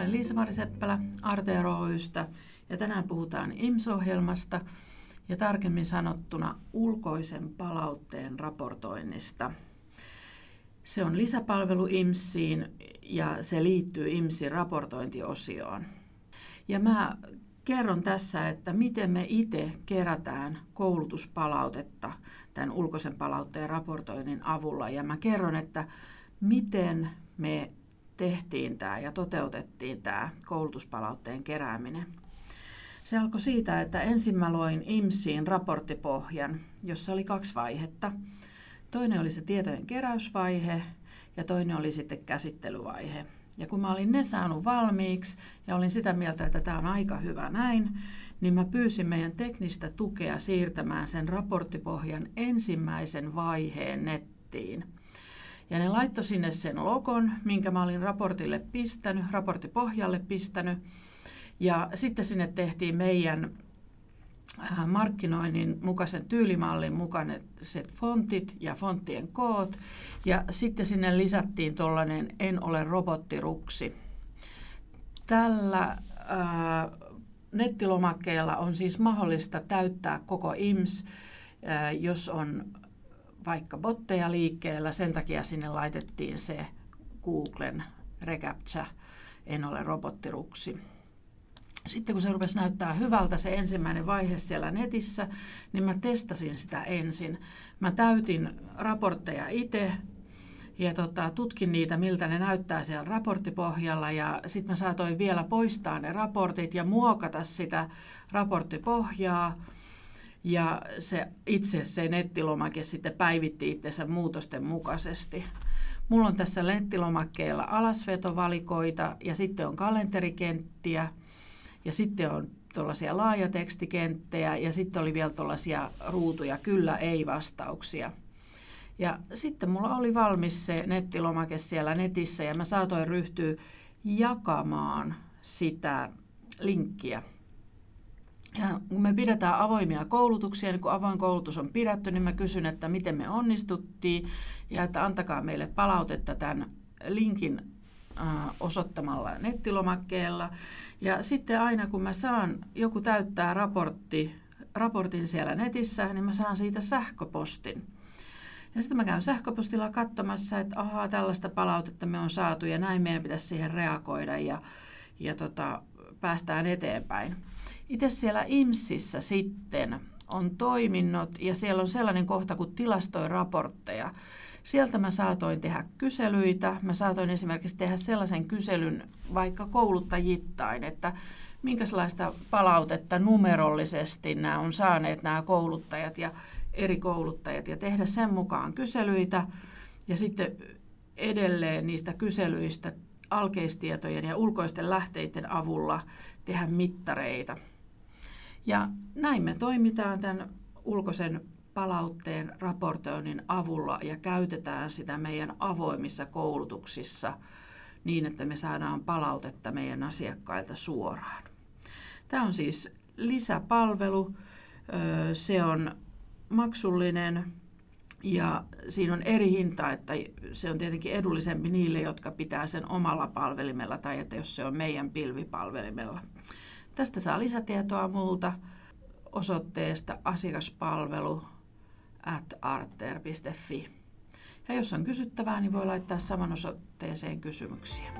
olen Liisa-Mari Seppälä Oystä ja tänään puhutaan IMS-ohjelmasta ja tarkemmin sanottuna ulkoisen palautteen raportoinnista. Se on lisäpalvelu IMSiin ja se liittyy IMSin raportointiosioon. Ja mä kerron tässä, että miten me itse kerätään koulutuspalautetta tämän ulkoisen palautteen raportoinnin avulla. Ja mä kerron, että miten me tehtiin tämä ja toteutettiin tämä koulutuspalautteen kerääminen. Se alkoi siitä, että ensin mä loin IMSiin raporttipohjan, jossa oli kaksi vaihetta. Toinen oli se tietojen keräysvaihe ja toinen oli sitten käsittelyvaihe. Ja kun mä olin ne saanut valmiiksi ja olin sitä mieltä, että tämä on aika hyvä näin, niin mä pyysin meidän teknistä tukea siirtämään sen raporttipohjan ensimmäisen vaiheen nettiin. Ja ne laittoi sinne sen logon, minkä mä olin raportille pistänyt, raporttipohjalle pistänyt. Ja sitten sinne tehtiin meidän äh, markkinoinnin mukaisen tyylimallin mukaiset fontit ja fonttien koot. Ja sitten sinne lisättiin tuollainen En ole robottiruksi. Tällä ää, äh, nettilomakkeella on siis mahdollista täyttää koko IMS, ää, äh, jos on vaikka botteja liikkeellä. Sen takia sinne laitettiin se Googlen reCAPTCHA, en ole robottiruksi. Sitten kun se rupesi näyttää hyvältä se ensimmäinen vaihe siellä netissä, niin mä testasin sitä ensin. Mä täytin raportteja itse ja tota, tutkin niitä, miltä ne näyttää siellä raporttipohjalla ja sitten mä saatoin vielä poistaa ne raportit ja muokata sitä raporttipohjaa ja se itse se nettilomake sitten päivitti itsensä muutosten mukaisesti. Mulla on tässä nettilomakkeella alasvetovalikoita ja sitten on kalenterikenttiä ja sitten on tuollaisia laajatekstikenttejä ja sitten oli vielä tuollaisia ruutuja kyllä ei vastauksia. Ja sitten mulla oli valmis se nettilomake siellä netissä ja mä saatoin ryhtyä jakamaan sitä linkkiä ja kun me pidetään avoimia koulutuksia, niin kun avoin koulutus on pidetty, niin mä kysyn, että miten me onnistuttiin ja että antakaa meille palautetta tämän linkin osoittamalla nettilomakkeella. Ja sitten aina kun mä saan, joku täyttää raportti, raportin siellä netissä, niin mä saan siitä sähköpostin. Ja sitten mä käyn sähköpostilla katsomassa, että ahaa, tällaista palautetta me on saatu ja näin meidän pitäisi siihen reagoida ja, ja tota, päästään eteenpäin. Itse siellä IMSissä sitten on toiminnot ja siellä on sellainen kohta kuin tilastoi raportteja. Sieltä mä saatoin tehdä kyselyitä. Mä saatoin esimerkiksi tehdä sellaisen kyselyn vaikka kouluttajittain, että minkälaista palautetta numerollisesti nämä on saaneet nämä kouluttajat ja eri kouluttajat ja tehdä sen mukaan kyselyitä ja sitten edelleen niistä kyselyistä alkeistietojen ja ulkoisten lähteiden avulla tehdä mittareita. Ja näin me toimitaan tämän ulkoisen palautteen raportoinnin avulla ja käytetään sitä meidän avoimissa koulutuksissa niin, että me saadaan palautetta meidän asiakkailta suoraan. Tämä on siis lisäpalvelu. Se on maksullinen ja siinä on eri hinta, että se on tietenkin edullisempi niille, jotka pitää sen omalla palvelimella tai että jos se on meidän pilvipalvelimella. Tästä saa lisätietoa multa osoitteesta asiakaspalvelu at. Ja jos on kysyttävää, niin voi laittaa saman osoitteeseen kysymyksiä.